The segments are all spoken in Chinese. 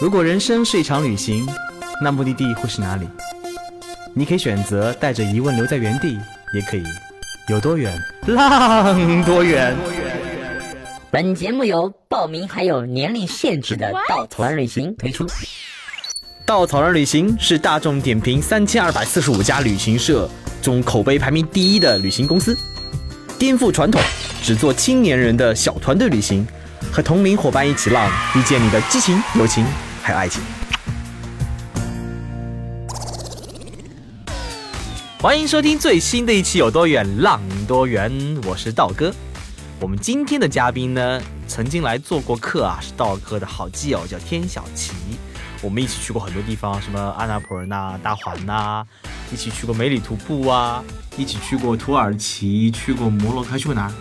如果人生是一场旅行，那目的地会是哪里？你可以选择带着疑问留在原地，也可以有多远浪多远。本节目由报名还有年龄限制的稻草人旅行推出。稻草人旅行是大众点评三千二百四十五家旅行社中口碑排名第一的旅行公司，颠覆传统，只做青年人的小团队旅行，和同龄伙伴一起浪，遇见你的激情、友情还有爱情。欢迎收听最新的一期《有多远浪多远》，我是道哥。我们今天的嘉宾呢，曾经来做过客啊，是道哥的好基友，叫天小琪。我们一起去过很多地方，什么阿纳普尔呐、大环呐，一起去过梅里徒步啊，一起去过土耳其，去过摩洛哥，去过哪？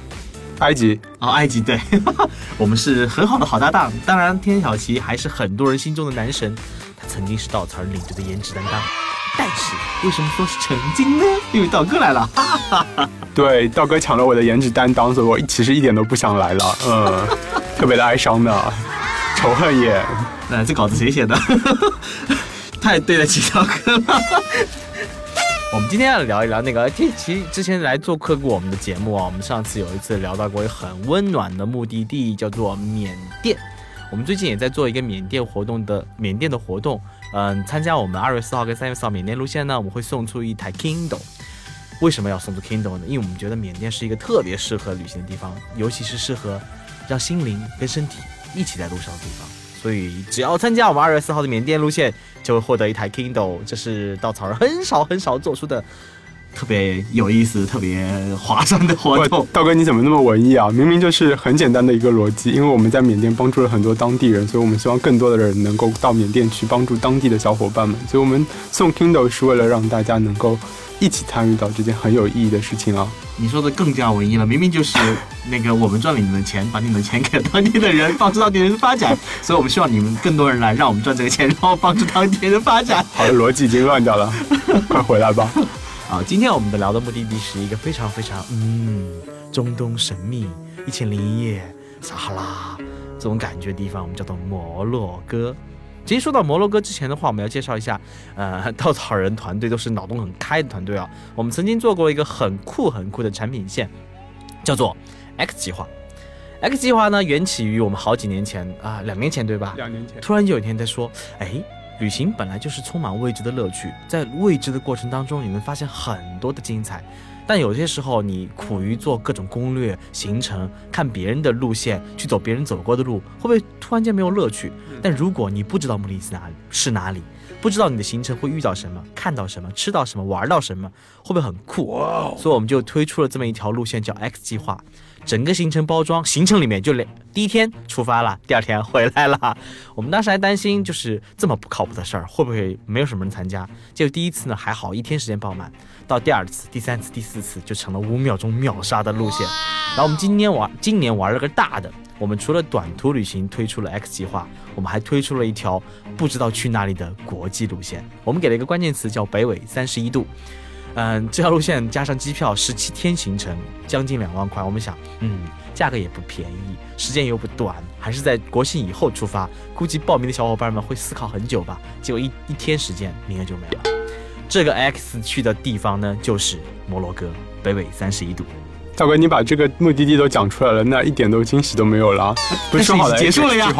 埃及哦，埃及对，我们是很好的好搭档。当然，天小琪还是很多人心中的男神，他曾经是稻草人领队的颜值担当。但是为什么说是曾经呢？因为道哥来了，哈哈哈。对，道哥抢了我的颜值担当，所以我其实一点都不想来了，嗯，特别的哀伤的，仇恨也。那这稿子谁写的？太对得起道哥了。我们今天要聊一聊那个天琪之前来做客过我们的节目啊。我们上次有一次聊到过一个很温暖的目的地，叫做缅甸。我们最近也在做一个缅甸活动的缅甸的活动。嗯，参加我们二月四号跟三月四号缅甸路线呢，我们会送出一台 Kindle。为什么要送出 Kindle 呢？因为我们觉得缅甸是一个特别适合旅行的地方，尤其是适合让心灵跟身体一起在路上的地方。所以，只要参加我们二月四号的缅甸路线，就会获得一台 Kindle。这是稻草人很少很少做出的特别有意思、特别划算的活动。道哥，你怎么那么文艺啊？明明就是很简单的一个逻辑。因为我们在缅甸帮助了很多当地人，所以我们希望更多的人能够到缅甸去帮助当地的小伙伴们。所以我们送 Kindle 是为了让大家能够一起参与到这件很有意义的事情啊。你说的更加文艺了，明明就是那个我们赚了你们的钱，把你们的钱给当地的人，帮助当地人发展。所以我们希望你们更多人来，让我们赚这个钱，然后帮助当地人的发展。好的，逻辑已经乱掉了，快回来吧。好，今天我们的聊的目的地是一个非常非常嗯，中东神秘、一千零一夜、撒哈拉这种感觉的地方，我们叫做摩洛哥。其实说到摩洛哥之前的话，我们要介绍一下，呃，稻草人团队都是脑洞很开的团队啊。我们曾经做过一个很酷很酷的产品线，叫做 X 计划。X 计划呢，缘起于我们好几年前啊，两年前对吧？两年前，突然有一天在说，哎，旅行本来就是充满未知的乐趣，在未知的过程当中，你能发现很多的精彩。但有些时候，你苦于做各种攻略、行程，看别人的路线，去走别人走过的路，会不会突然间没有乐趣？但如果你不知道目的地是哪里，是哪里，不知道你的行程会遇到什么，看到什么，吃到什么，玩到什么，会不会很酷？所以我们就推出了这么一条路线，叫 X 计划。整个行程包装，行程里面就两第一天出发了，第二天回来了。我们当时还担心，就是这么不靠谱的事儿，会不会没有什么人参加？结果第一次呢还好，一天时间爆满。到第二次、第三次、第四次就成了五秒钟秒杀的路线。然后我们今年玩，今年玩了个大的。我们除了短途旅行推出了 X 计划，我们还推出了一条不知道去哪里的国际路线。我们给了一个关键词叫北纬三十一度。嗯，这条路线加上机票，十七天行程，将近两万块。我们想，嗯，价格也不便宜，时间又不短，还是在国庆以后出发。估计报名的小伙伴们会思考很久吧。结果一一天时间，名额就没了。这个 X 去的地方呢，就是摩洛哥，北纬三十一度。大哥，你把这个目的地都讲出来了，那一点都惊喜都没有了。不是说好的结束了呀？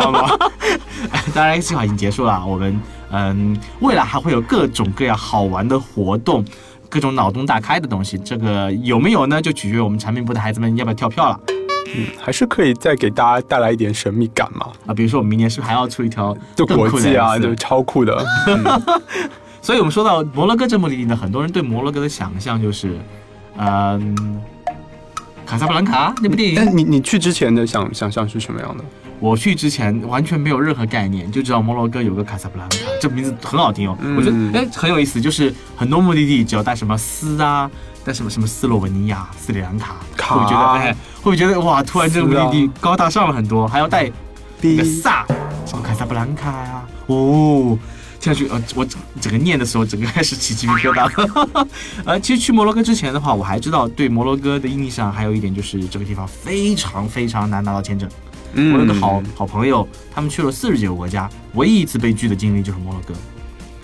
当然计划已经结束了。我们嗯，未来还会有各种各样好玩的活动。各种脑洞大开的东西，这个有没有呢？就取决于我们产品部的孩子们要不要跳票了。嗯，还是可以再给大家带来一点神秘感嘛。啊，比如说我们明年是不是还要出一条就国际啊，就超酷的。所以我们说到摩洛哥这目的地呢，很多人对摩洛哥的想象就是，嗯，卡萨布兰卡那部电影。但你你去之前的想想象是什么样的？我去之前完全没有任何概念，就知道摩洛哥有个卡萨布兰卡，这名字很好听哦。我觉得哎很有意思，就是很多目的地只要带什么斯啊，带什么什么斯洛文尼亚、斯里兰卡，会觉得哎会不会觉得哇，突然这个目的地高大上了很多，还要带个萨，什么卡萨布兰卡呀，哦，听上去呃我整个念的时候，整个开始起鸡皮疙瘩。呃，其实去摩洛哥之前的话，我还知道对摩洛哥的印象还有一点就是这个地方非常非常难拿到签证。嗯我有个好好朋友，他们去了四十几个国家，唯一一次被拒的经历就是摩洛哥。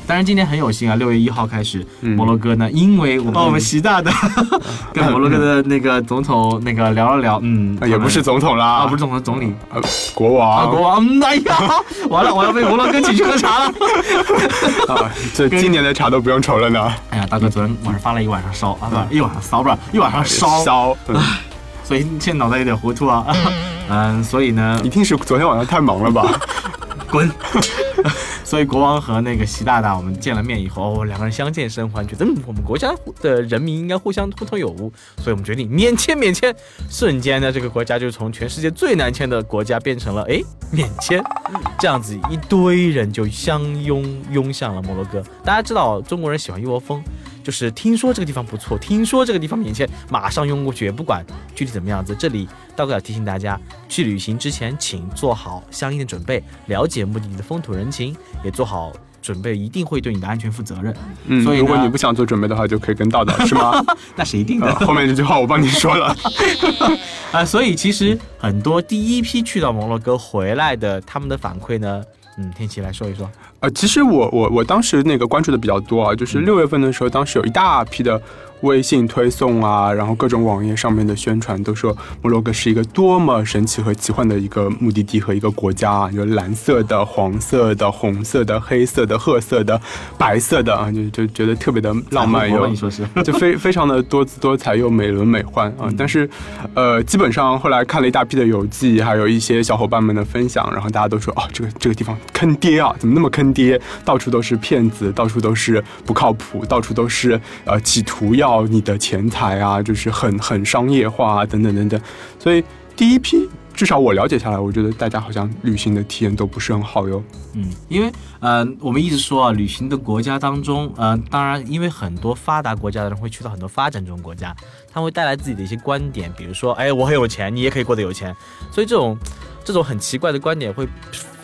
当然，今年很有幸啊，六月一号开始，嗯。摩洛哥呢，因为我帮我们习大的。跟摩洛哥的那个总统那个聊了聊，嗯，啊也不是总统啦，啊，不是总统，总理。呃国啊，王国王，嗯哎呀，完了，我要被摩洛哥请去喝茶了。啊，这今年的茶都不用愁了呢，哎呀，大哥昨天晚上发了一晚上烧啊，不是一晚上烧，不是一晚上烧，烧，嗯。所以现在脑袋有点糊涂啊。嗯，所以呢，一定是昨天晚上太忙了吧？滚！所以国王和那个习大大，我们见了面以后，哦，两个人相见甚欢，觉得嗯，我们国家的人民应该互相互通有无，所以我们决定免签免签。瞬间呢，这个国家就从全世界最难签的国家变成了哎免 签，这样子一堆人就相拥拥向了摩洛哥。大家知道中国人喜欢一窝蜂。就是听说这个地方不错，听说这个地方免签，马上拥过去，也不管具体怎么样子。这里道哥要提醒大家，去旅行之前，请做好相应的准备，了解目的地的风土人情，也做好准备，一定会对你的安全负责任。嗯，所以如果你不想做准备的话，就可以跟道道，是吗？那是一定的呃 后面这句话我帮你说了。啊、所以其实很多第一批去到摩洛哥回来的，他们的反馈呢，嗯，天琪来说一说。呃，其实我我我当时那个关注的比较多啊，就是六月份的时候，当时有一大批的微信推送啊，然后各种网页上面的宣传都说摩洛哥是一个多么神奇和奇幻的一个目的地和一个国家啊，有蓝色的、黄色的、红色的、黑色的、褐色的、白色的啊，就就觉得特别的浪漫又你说是？就非非常的多姿多彩又美轮美奂啊！但是，呃，基本上后来看了一大批的游记，还有一些小伙伴们的分享，然后大家都说，哦，这个这个地方坑爹啊，怎么那么坑爹？到处都是骗子，到处都是不靠谱，到处都是呃企图要你的钱财啊，就是很很商业化啊，等等等等。所以第一批，至少我了解下来，我觉得大家好像旅行的体验都不是很好哟。嗯，因为呃，我们一直说啊，旅行的国家当中，呃，当然，因为很多发达国家的人会去到很多发展中国家，他会带来自己的一些观点，比如说，哎，我很有钱，你也可以过得有钱，所以这种这种很奇怪的观点会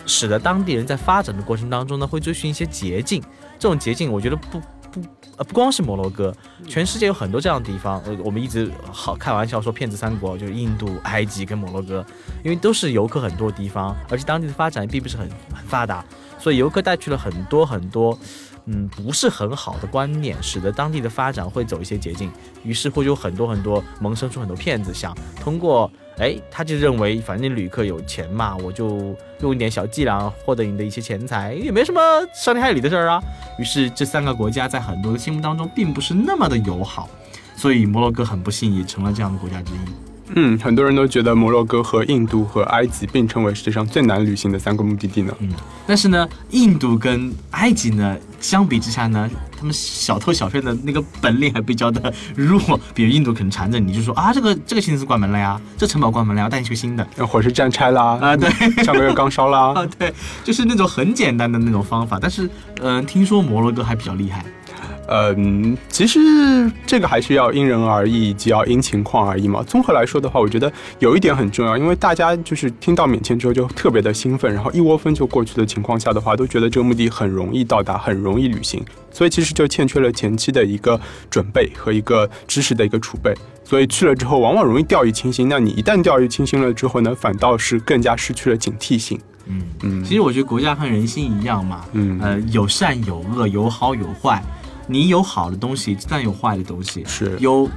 使得当地人在发展的过程当中呢，会追寻一些捷径。这种捷径，我觉得不不呃不光是摩洛哥，全世界有很多这样的地方。呃，我们一直好开玩笑说骗子三国就是印度、埃及跟摩洛哥，因为都是游客很多地方，而且当地的发展并不是很很发达，所以游客带去了很多很多。嗯，不是很好的观念，使得当地的发展会走一些捷径，于是会有很多很多萌生出很多骗子，想通过，哎，他就认为反正旅客有钱嘛，我就用一点小伎俩获得你的一些钱财，也没什么伤天害理的事儿啊。于是这三个国家在很多的心目当中并不是那么的友好，所以摩洛哥很不幸也成了这样的国家之一。嗯，很多人都觉得摩洛哥和印度和埃及并称为世界上最难旅行的三个目的地呢。嗯，但是呢，印度跟埃及呢，相比之下呢，他们小偷小骗的那个本领还比较的弱。比如印度可能缠着你，就说啊，这个这个行程关门了呀，这城堡关门了，要带你去新的。那火车站拆啦，啊对上个月刚烧啦。啊，对，就是那种很简单的那种方法。但是，嗯、听说摩洛哥还比较厉害。嗯，其实这个还是要因人而异，以及要因情况而异嘛。综合来说的话，我觉得有一点很重要，因为大家就是听到免签之后就特别的兴奋，然后一窝蜂就过去的情况下的话，都觉得这个目的很容易到达，很容易旅行，所以其实就欠缺了前期的一个准备和一个知识的一个储备。所以去了之后，往往容易掉以轻心。那你一旦掉以轻心了之后呢，反倒是更加失去了警惕性。嗯，嗯其实我觉得国家和人心一样嘛，嗯呃，有善有恶，有好有坏。你有好的东西，自然有坏的东西。是有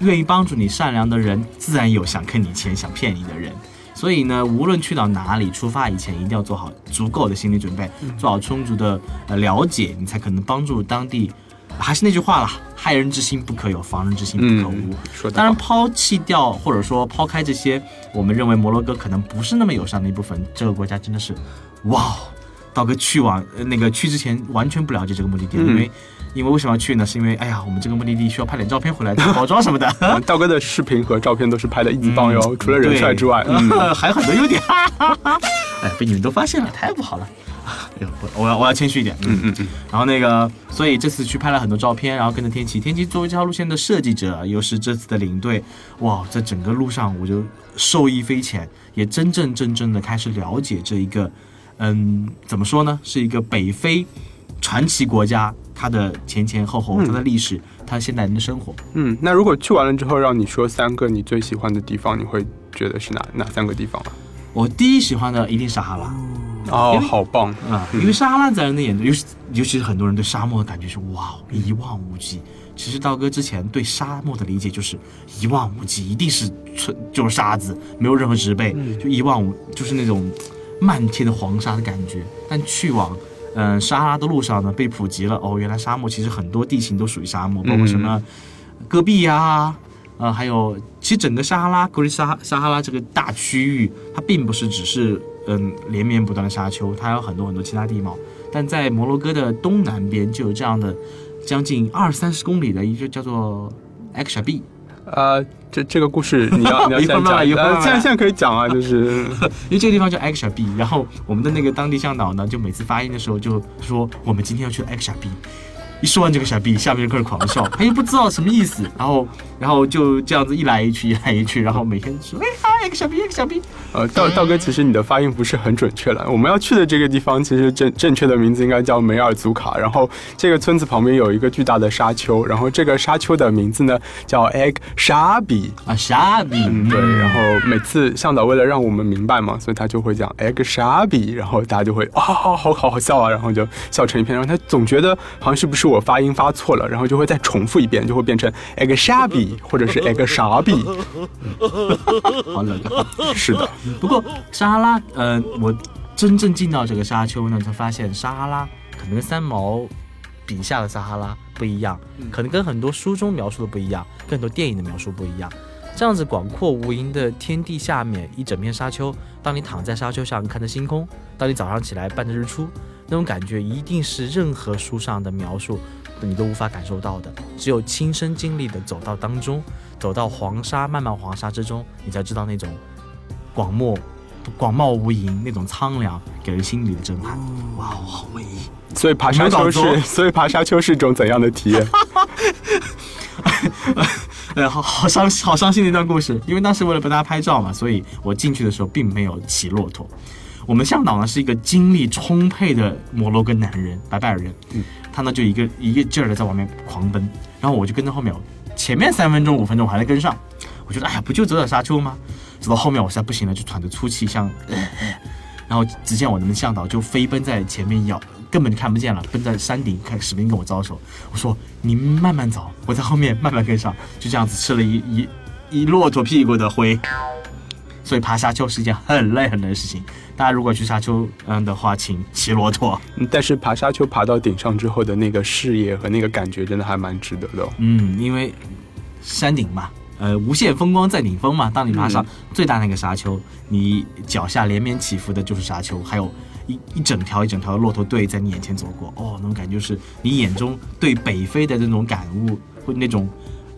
愿意帮助你、善良的人，自然有想坑你钱、想骗你的人。所以呢，无论去到哪里，出发以前一定要做好足够的心理准备，做好充足的呃了解，你才可能帮助当地。还是那句话啦，害人之心不可有，防人之心不可无。嗯，说当然，抛弃掉或者说抛开这些，我们认为摩洛哥可能不是那么友善的一部分，这个国家真的是，哇哦！道哥去往呃那个去之前完全不了解这个目的地，嗯因为因为为什么要去呢？是因为哎呀，我们这个目的地需要拍点照片回来做包装什么的。嗯道哥的视频和照片都是拍的一级棒哟，嗯除了人帅之外，嗯，还有很多优点。哎，被你们都发现了，太不好了。哎呦，我我要我要谦虚一点。嗯嗯嗯，然后那个，所以这次去拍了很多照片，然后跟着天琪，天琪作为这条路线的设计者，又是这次的领队，哇，在整个路上我就受益匪浅，也真真正正的开始了解这一个，嗯，怎么说呢，是一个北非传奇国家，它的前前后后，它的历史，它现代人的生活。嗯，那如果去完了之后，让你说三个你最喜欢的地方，你会觉得是哪哪三个地方啊？我第一喜欢的一定撒哈拉哦好棒！啊，因为撒哈拉在人的眼中，尤其尤其是很多人对沙漠的感觉是哇一望无际。其实道哥之前对沙漠的理解就是一望无际，一定是纯就是沙子，没有任何植被，就一望无就是那种漫天的黄沙的感觉。但去往嗯、撒哈拉的路上呢，被普及了哦，原来沙漠其实很多地形都属于沙漠，包括什么戈壁呀、啊，还有其实整个撒哈拉，格里撒哈撒哈拉这个大区域，它并不是只是嗯连绵不断的沙丘，它有很多很多其他地貌。但在摩洛哥的东南边就有这样的将近二三十公里的一个叫做埃克沙比，啊，这这个故事你要 你要一会儿现在讲，现在现在可以讲啊，就是 因为这个地方叫 Xia B，，然后我们的那个当地向导呢，就每次发音的时候就说我们今天要去埃克沙比。一说完这个傻逼，下面就开始狂笑，他又不知道什么意思，然后，然后就这样子一来一去，一来一去，然后每天说，哎哈，一个傻逼，一个傻逼，呃，道道哥，其实你的发音不是很准确了。我们要去的这个地方，其实正正确的名字应该叫梅尔祖卡。然后这个村子旁边有一个巨大的沙丘，然后这个沙丘的名字呢叫 Egg 沙比。啊，沙比，嗯，对。然后每次向导为了让我们明白嘛，所以他就会讲 Egg 沙比，然后大家就会啊，好好好好笑啊，然后就笑成一片。然后他总觉得好像是不是我发音发错了，然后就会再重复一遍，就会变成 Egg 沙比或者是 Egg 傻比。好冷啊。是的，不过沙哈拉，呃，我真正进到这个沙丘呢，才发现撒哈拉可能跟三毛笔下的撒哈拉不一样，可能跟很多书中描述的不一样，跟很多电影的描述不一样。这样子广阔无垠的天地下面，一整片沙丘，当你躺在沙丘上看着星空，当你早上起来伴着日出，那种感觉一定是任何书上的描述你都无法感受到的。只有亲身经历的走到当中，走到黄沙漫漫黄沙之中，你才知道那种广漠、广袤无垠那种苍凉，给人心里的震撼。哇，哦，好文艺！所以爬沙丘是，所以爬沙丘是一种怎样的体验？呃，好好伤好伤心的一段故事，因为当时为了帮大家拍照嘛，所以我进去的时候并没有骑骆驼。我们向导呢是一个精力充沛的摩洛哥男人，白拜尔人，嗯他呢就一个一个劲儿的在外面狂奔，然后我就跟在后面，前面三分钟五分钟我还在跟上，我觉得哎呀不就走点沙丘吗？走到后面我实在不行了，就喘着粗气，像，然后只见我的向导就飞奔在前面咬。根本就看不见了，奔在山顶，开始使命跟我招手。我说：“您慢慢走，我在后面慢慢跟上。”就这样子吃了一一一骆驼屁股的灰。所以爬沙丘是一件很累很累的事情。大家如果去沙丘嗯的话，请骑骆驼。嗯但是爬沙丘爬到顶上之后的那个视野和那个感觉，真的还蛮值得的、哦。嗯，因为山顶嘛，呃，无限风光在顶峰嘛。当你爬上最大那个沙丘，你脚下连绵起伏的就是沙丘，还有一一整条一整条的骆驼队在你眼前走过。哦，那种感觉就是你眼中对北非的那种感悟，或那种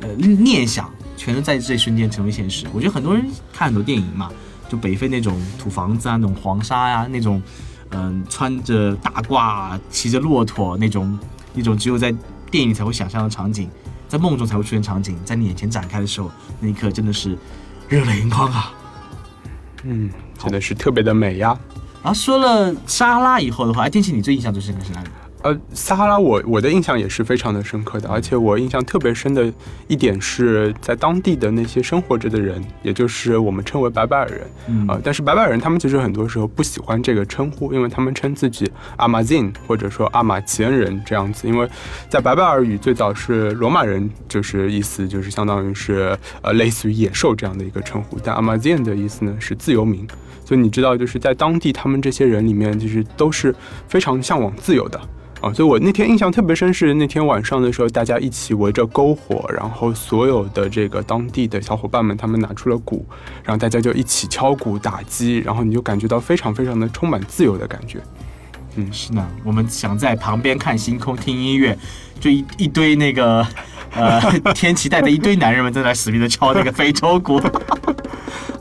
呃念想，全都在这一瞬间成为现实。我觉得很多人看很多电影嘛，就北非那种土房子啊，那种黄沙呀、那种嗯、穿着大褂、骑着骆驼那种那种只有在电影里才会想象的场景，在梦中才会出现场景，在你眼前展开的时候，那一刻真的是热泪盈眶啊！嗯，真的是特别的美呀。然后说了沙拉以后的话，哎，天气你最印象最深刻是哪里？呃，撒哈拉我我的印象也是非常的深刻的，而且我印象特别深的一点是在当地的那些生活着的人，也就是我们称为白白尔人，嗯。呃，但是白白尔人他们其实很多时候不喜欢这个称呼，因为他们称自己阿马金或者说阿马奇恩人这样子，因为在白白尔语最早是罗马人，就是意思就是相当于是呃类似于野兽这样的一个称呼，但阿马金的意思呢是自由民，所以你知道就是在当地他们这些人里面，就是都是非常向往自由的。啊，所以我那天印象特别深，是那天晚上的时候，大家一起围着篝火，然后所有的这个当地的小伙伴们，他们拿出了鼓，然后大家就一起敲鼓打击，然后你就感觉到非常非常的充满自由的感觉。嗯，是呢，我们想在旁边看星空、听音乐，就一一堆那个呃 天奇带着一堆男人们正在那死命的敲那个非洲鼓。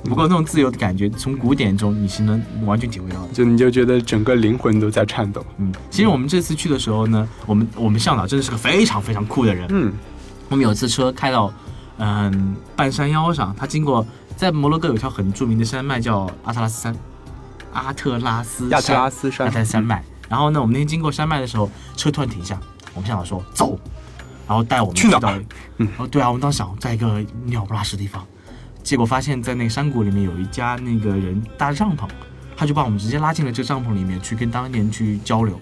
不过那种自由的感觉，从古典中你是能完全体会到的。就你就觉得整个灵魂都在颤抖。嗯，其实我们这次去的时候呢，我们我们向导真的是个非常非常酷的人。嗯，我们有一次车开到嗯半山腰上，他经过在摩洛哥有一条很著名的山脉叫阿特拉斯山，阿特拉斯亚特拉斯斯山亚特拉斯山脉。然后呢，我们那天经过山脉的时候，车突然停下，我们向导说走，然后带我们去哪到，嗯哦对啊，我们当时想在一个鸟不拉屎的地方。结果发现，在那个山谷里面有一家那个人搭帐篷，他就把我们直接拉进了这个帐篷里面去跟当地人去交流。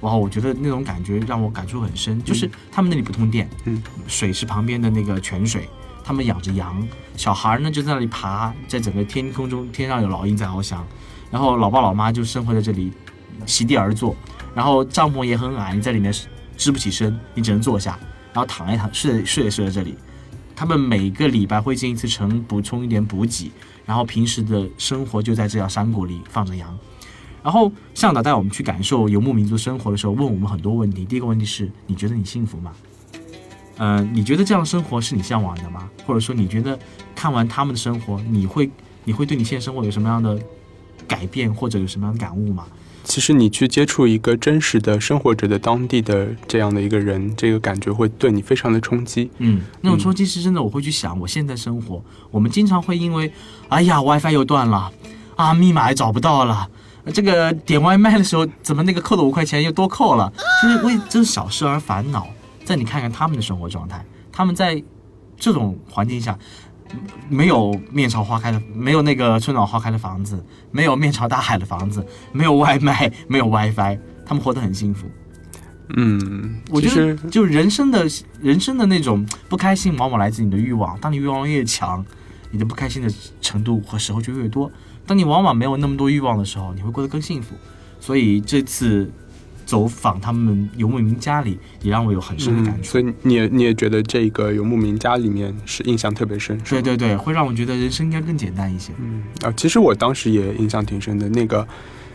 哇，我觉得那种感觉让我感触很深，就是他们那里不通电，嗯，水是旁边的那个泉水，他们养着羊，小孩呢就在那里爬，在整个天空中，天上有老鹰在翱翔，然后老爸老妈就生活在这里，席地而坐，然后帐篷也很矮，你在里面支不起身，你只能坐下，然后躺一躺，睡睡也睡在这里。他们每个礼拜会进一次城，补充一点补给，然后平时的生活就在这条山谷里放着羊。然后向导带我们去感受游牧民族生活的时候，问我们很多问题。第一个问题是：你觉得你幸福吗？呃，你觉得这样的生活是你向往的吗？或者说，你觉得看完他们的生活，你会你会对你现在生活有什么样的改变，或者有什么样的感悟吗？其实你去接触一个真实的生活着的当地的这样的一个人，这个感觉会对你非常的冲击。嗯，那种冲击是真的。我会去想，我现在生活，我们经常会因为，哎呀，WiFi 又断了，啊，密码也找不到了。这个点外卖的时候，怎么那个扣的五块钱又多扣了？就是为这小事而烦恼。在你看看他们的生活状态，他们在这种环境下，没有面朝花开的，没有那个春暖花开的房子，没有面朝大海的房子，没有外卖，没有 WiFi，他们活得很幸福。嗯，我觉得就人生的人生的那种不开心，往往来自你的欲望。当你欲望越强，你的不开心的程度和时候就越多。当你往往没有那么多欲望的时候，你会过得更幸福。所以这次走访他们游牧民家里，也让我有很深的感触。所以你也你也觉得这个游牧民家里面是印象特别深？对对对，会让我觉得人生应该更简单一些。嗯啊，其实我当时也印象挺深的。那个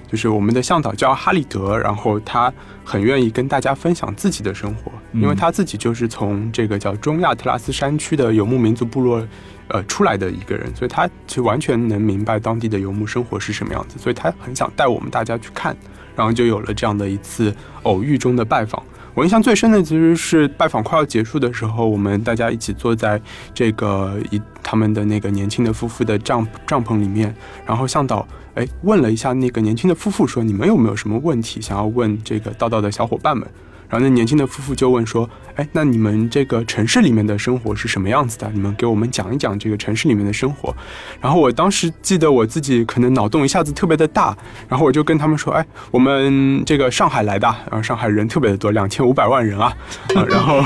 就是我们的向导叫哈利德，然后他很愿意跟大家分享自己的生活，因为他自己就是从这个叫中亚特拉斯山区的游牧民族部落。呃，出来的一个人，所以他其实完全能明白当地的游牧生活是什么样子，所以他很想带我们大家去看，然后就有了这样的一次偶遇中的拜访。我印象最深的其实是拜访快要结束的时候，我们大家一起坐在这个一他们的那个年轻的夫妇的帐帐篷里面，然后向导哎问了一下那个年轻的夫妇说：“你们有没有什么问题想要问这个道道的小伙伴们？”然后那年轻的夫妇就问说：“哎，那你们这个城市里面的生活是什么样子的？你们给我们讲一讲这个城市里面的生活。”然后我当时记得我自己可能脑洞一下子特别的大，然后我就跟他们说：“哎，我们这个上海来的，然后上海人特别的多，两千五百万人啊。” 然后，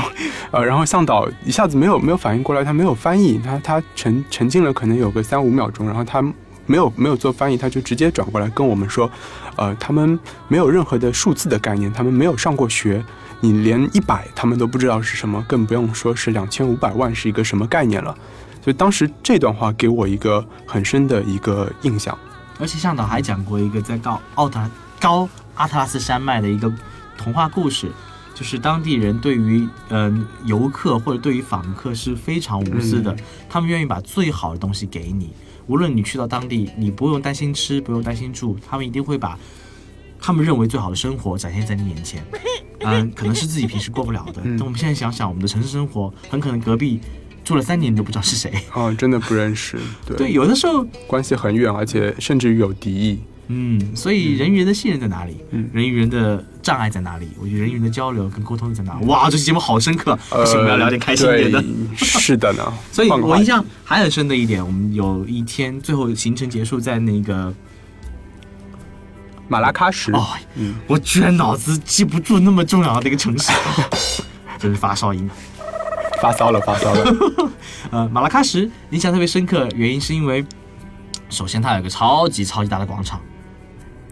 呃，然后向导一下子没有没有反应过来，他没有翻译，他他沉沉浸了可能有个三五秒钟，然后他没有没有做翻译，他就直接转过来跟我们说。呃，他们没有任何的数字的概念，他们没有上过学，你连一百他们都不知道是什么，更不用说是两千五百万是一个什么概念了。所以当时这段话给我一个很深的一个印象。而且向导还讲过一个在高奥特高阿特拉斯山脉的一个童话故事，就是当地人对于嗯游客或者对于访客是非常无私的，他们愿意把最好的东西给你。无论你去到当地，你不用担心吃，不用担心住，他们一定会把他们认为最好的生活展现在你眼前。嗯，可能是自己平时过不了的。但我们现在想想，我们的城市生活，很可能隔壁住了三年你都不知道是谁。哦，真的不认识。对，对，有的时候关系很远，而且甚至于有敌意。嗯，所以人与人的信任在哪里？嗯，人与人的障碍在哪里？我觉得人与人的交流跟沟通在哪？哇，这期节目好深刻，不行，我们要聊点开心一点的。是的呢。所以我印象还很深的一点，我们有一天最后行程结束在那个马拉喀什。哦，我居然脑子记不住那么重要的一个城市，真是发烧音，发烧了，发烧了。呃，马拉喀什印象特别深刻，原因是因为首先它有一个超级超级大的广场。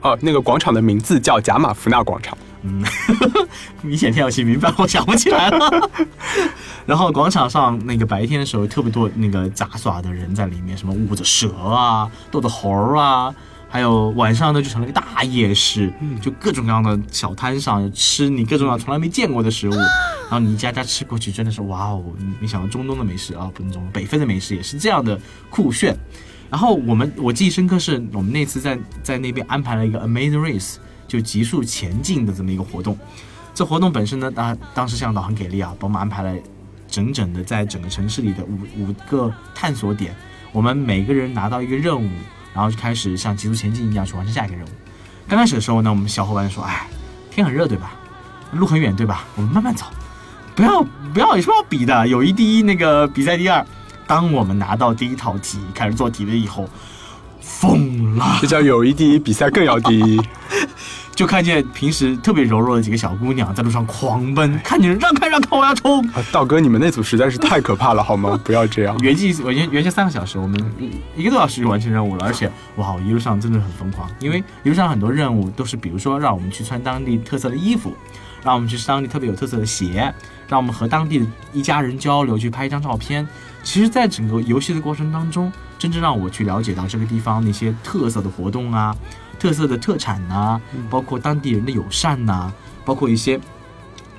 哦，那个广场的名字叫贾马福纳广场。嗯，明显天有其名，但我想不起来了。然后广场上那个白天的时候特别多那个杂耍的人在里面，什么舞着蛇啊，逗着猴啊，还有晚上呢就成了一个大夜市，就各种各样的小摊上吃你各种各样从来没见过的食物，然后你一家家吃过去真的是哇哦！你想到中东的美食啊，不是中东，北非的美食也是这样的酷炫。然后我们我记忆深刻是我们那次在在那边安排了一个 Amazing Race，就极速前进的这么一个活动。这活动本身呢，当当时向导很给力啊，帮我们安排了整整的在整个城市里的五五个探索点。我们每个人拿到一个任务，然后就开始像极速前进一样去完成下一个任务。刚开始的时候呢，我们小伙伴说：“哎，天很热对吧？路很远对吧？我们慢慢走，不要不要有什么要比的，友谊第一，那个比赛第二。”当我们拿到第一套题开始做题了以后，疯了，这叫友谊第一，比赛更要第一。就看见平时特别柔弱的几个小姑娘在路上狂奔，看见让开让开，我要冲！啊，道哥，你们那组实在是太可怕了，好吗？不要这样。原计我原原先三个小时，我们一个多小时就完成任务了，而且哇，一路上真的很疯狂，因为一路上很多任务都是，比如说让我们去穿当地特色的衣服，让我们去试当地特别有特色的鞋，让我们和当地的一家人交流，去拍一张照片。其实，在整个游戏的过程当中，真正让我去了解到这个地方那些特色的活动啊。特色的特产呐，包括当地人的友善呐，包括一些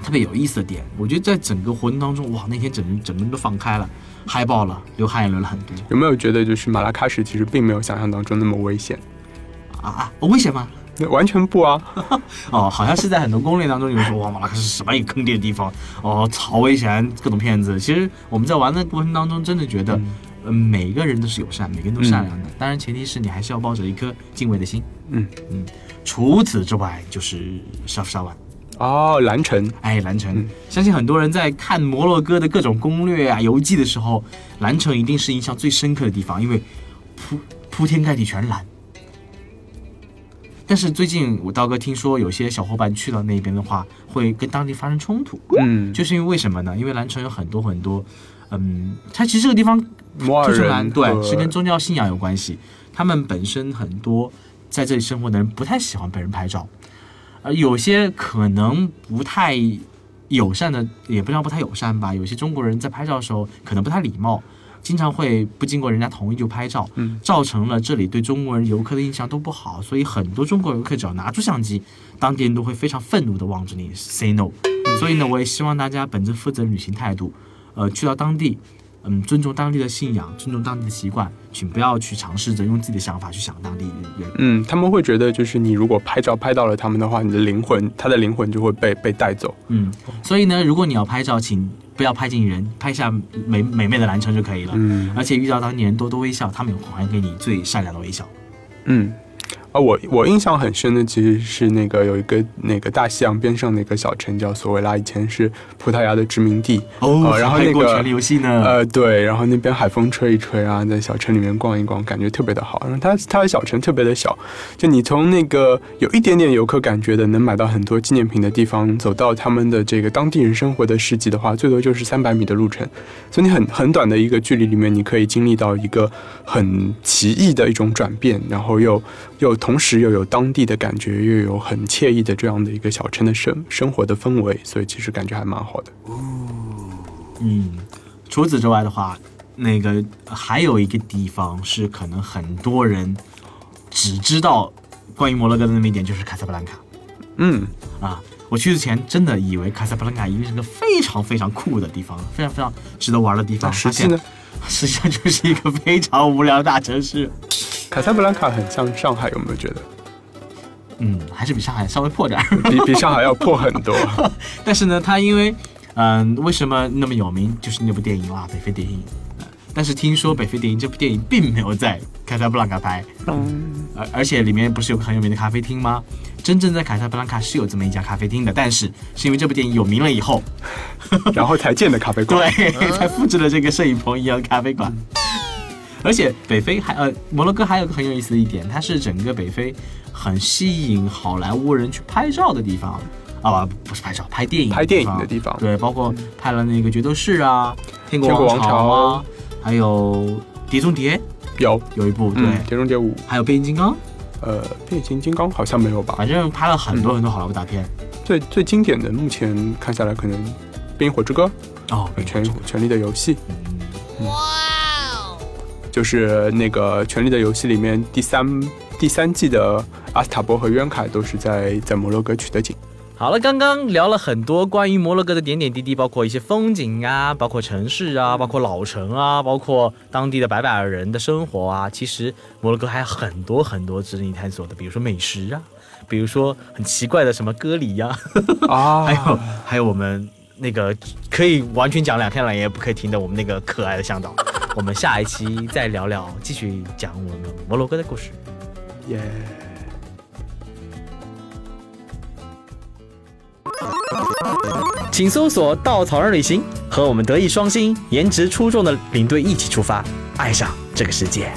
特别有意思的点。我觉得在整个活动当中，哇，那天整整个人都放开了，嗨爆了，流汗也流了很多。有没有觉得就是马拉喀什其实并没有想象当中那么危险？啊啊，危险吗？完全不啊！哦，好像是在很多攻略当中有人说，哇，马拉喀什什么一个坑爹的地方，哦，超危险，各种骗子。其实我们在玩的过程当中，真的觉得。嗯，每个人都是友善，每个人都善良的。当然，前提是你还是要抱着一颗敬畏的心。嗯嗯。除此之外，就是沙夫沙万。哦，蓝城。哎，蓝城。相信很多人在看摩洛哥的各种攻略啊、游记的时候，蓝城一定是印象最深刻的地方，因为铺铺天盖地全蓝。但是最近我刀哥听说，有些小伙伴去到那边的话，会跟当地发生冲突。嗯。就是因为为什么呢？因为蓝城有很多很多，嗯，它其实这个地方。摩尔人对是跟宗教信仰有关系，他们本身很多在这里生活的人不太喜欢被人拍照，而有些可能不太友善的，也不叫不太友善吧。有些中国人在拍照的时候可能不太礼貌，经常会不经过人家同意就拍照，造成了这里对中国人游客的印象都不好。所以很多中国游客只要拿出相机，当地人都会非常愤怒的望着你 say no。所以呢，我也希望大家本着负责旅行态度，呃，去到当地。嗯，尊重当地的信仰，尊重当地的习惯，请不要去尝试着用自己的想法去想当地人。嗯，他们会觉得，就是你如果拍照拍到了他们的话，你的灵魂，他的灵魂就会被被带走。嗯，所以呢，如果你要拍照，请不要拍进人，拍下美美美的蓝城就可以了。嗯，而且遇到当地人多多微笑，他们会还给你最善良的微笑。嗯。啊，我我印象很深的其实是那个有一个那个大西洋边上的一个小城叫索维拉，以前是葡萄牙的殖民地哦。然后那个权力游戏呢？呃，对，然后那边海风吹一吹啊，在小城里面逛一逛，感觉特别的好。然后它它的小城特别的小，就你从那个有一点点游客感觉的能买到很多纪念品的地方，走到他们的这个当地人生活的市集的话，最多就是三百米的路程。所以你很很短的一个距离里面，你可以经历到一个很奇异的一种转变，然后又。又同时又有当地的感觉，又有很惬意的这样的一个小城的生生活的氛围，所以其实感觉还蛮好的。嗯，除此之外的话，那个还有一个地方是可能很多人只知道关于摩洛哥的那么一点，就是卡萨布兰卡。嗯，啊，我去之前真的以为卡萨布兰卡一定是个非常非常酷的地方，非常非常值得玩的地方。实际呢，实际上就是一个非常无聊的大城市。卡萨布兰卡很像上海，有没有觉得？嗯，还是比上海稍微破点儿，比比上海要破很多。但是呢，它因为，嗯，为什么那么有名？就是那部电影啦，《北非电影》。但是听说《北非电影》这部电影并没有在卡萨布兰卡拍，嗯，而而且里面不是有个很有名的咖啡厅吗？真正在卡萨布兰卡是有这么一家咖啡厅的，但是是因为这部电影有名了以后，然后才建的咖啡馆，对，才复制了这个摄影棚一样的咖啡馆。而且北非还呃摩洛哥还有个很有意思的一点，它是整个北非很吸引好莱坞人去拍照的地方啊，不是拍照，拍电影拍电影的地方。对，包括拍了那个决斗士啊，天国王朝啊，还有碟中谍有有一部对，碟中谍五，还有变形金刚，呃，变形金刚好像没有吧？反正拍了很多很多好莱坞大片。最最经典的目前看下来，可能《冰与火之歌》哦，《权权力的游戏》。哇。就是那个《权力的游戏》里面第三第三季的阿斯塔波和渊凯都是在在摩洛哥取的景。好了，刚刚聊了很多关于摩洛哥的点点滴滴，包括一些风景啊，包括城市啊，包括老城啊，包括当地的白百人的生活啊。其实摩洛哥还有很多很多值得你探索的，比如说美食啊，比如说很奇怪的什么歌里呀，啊，还有还有我们那个可以完全讲两天两夜不可以停的我们那个可爱的向导。我们下一期再聊聊，继续讲我们摩洛哥的故事。耶。请搜索“稻草人旅行”，和我们德艺双馨、颜值出众的领队一起出发，爱上这个世界。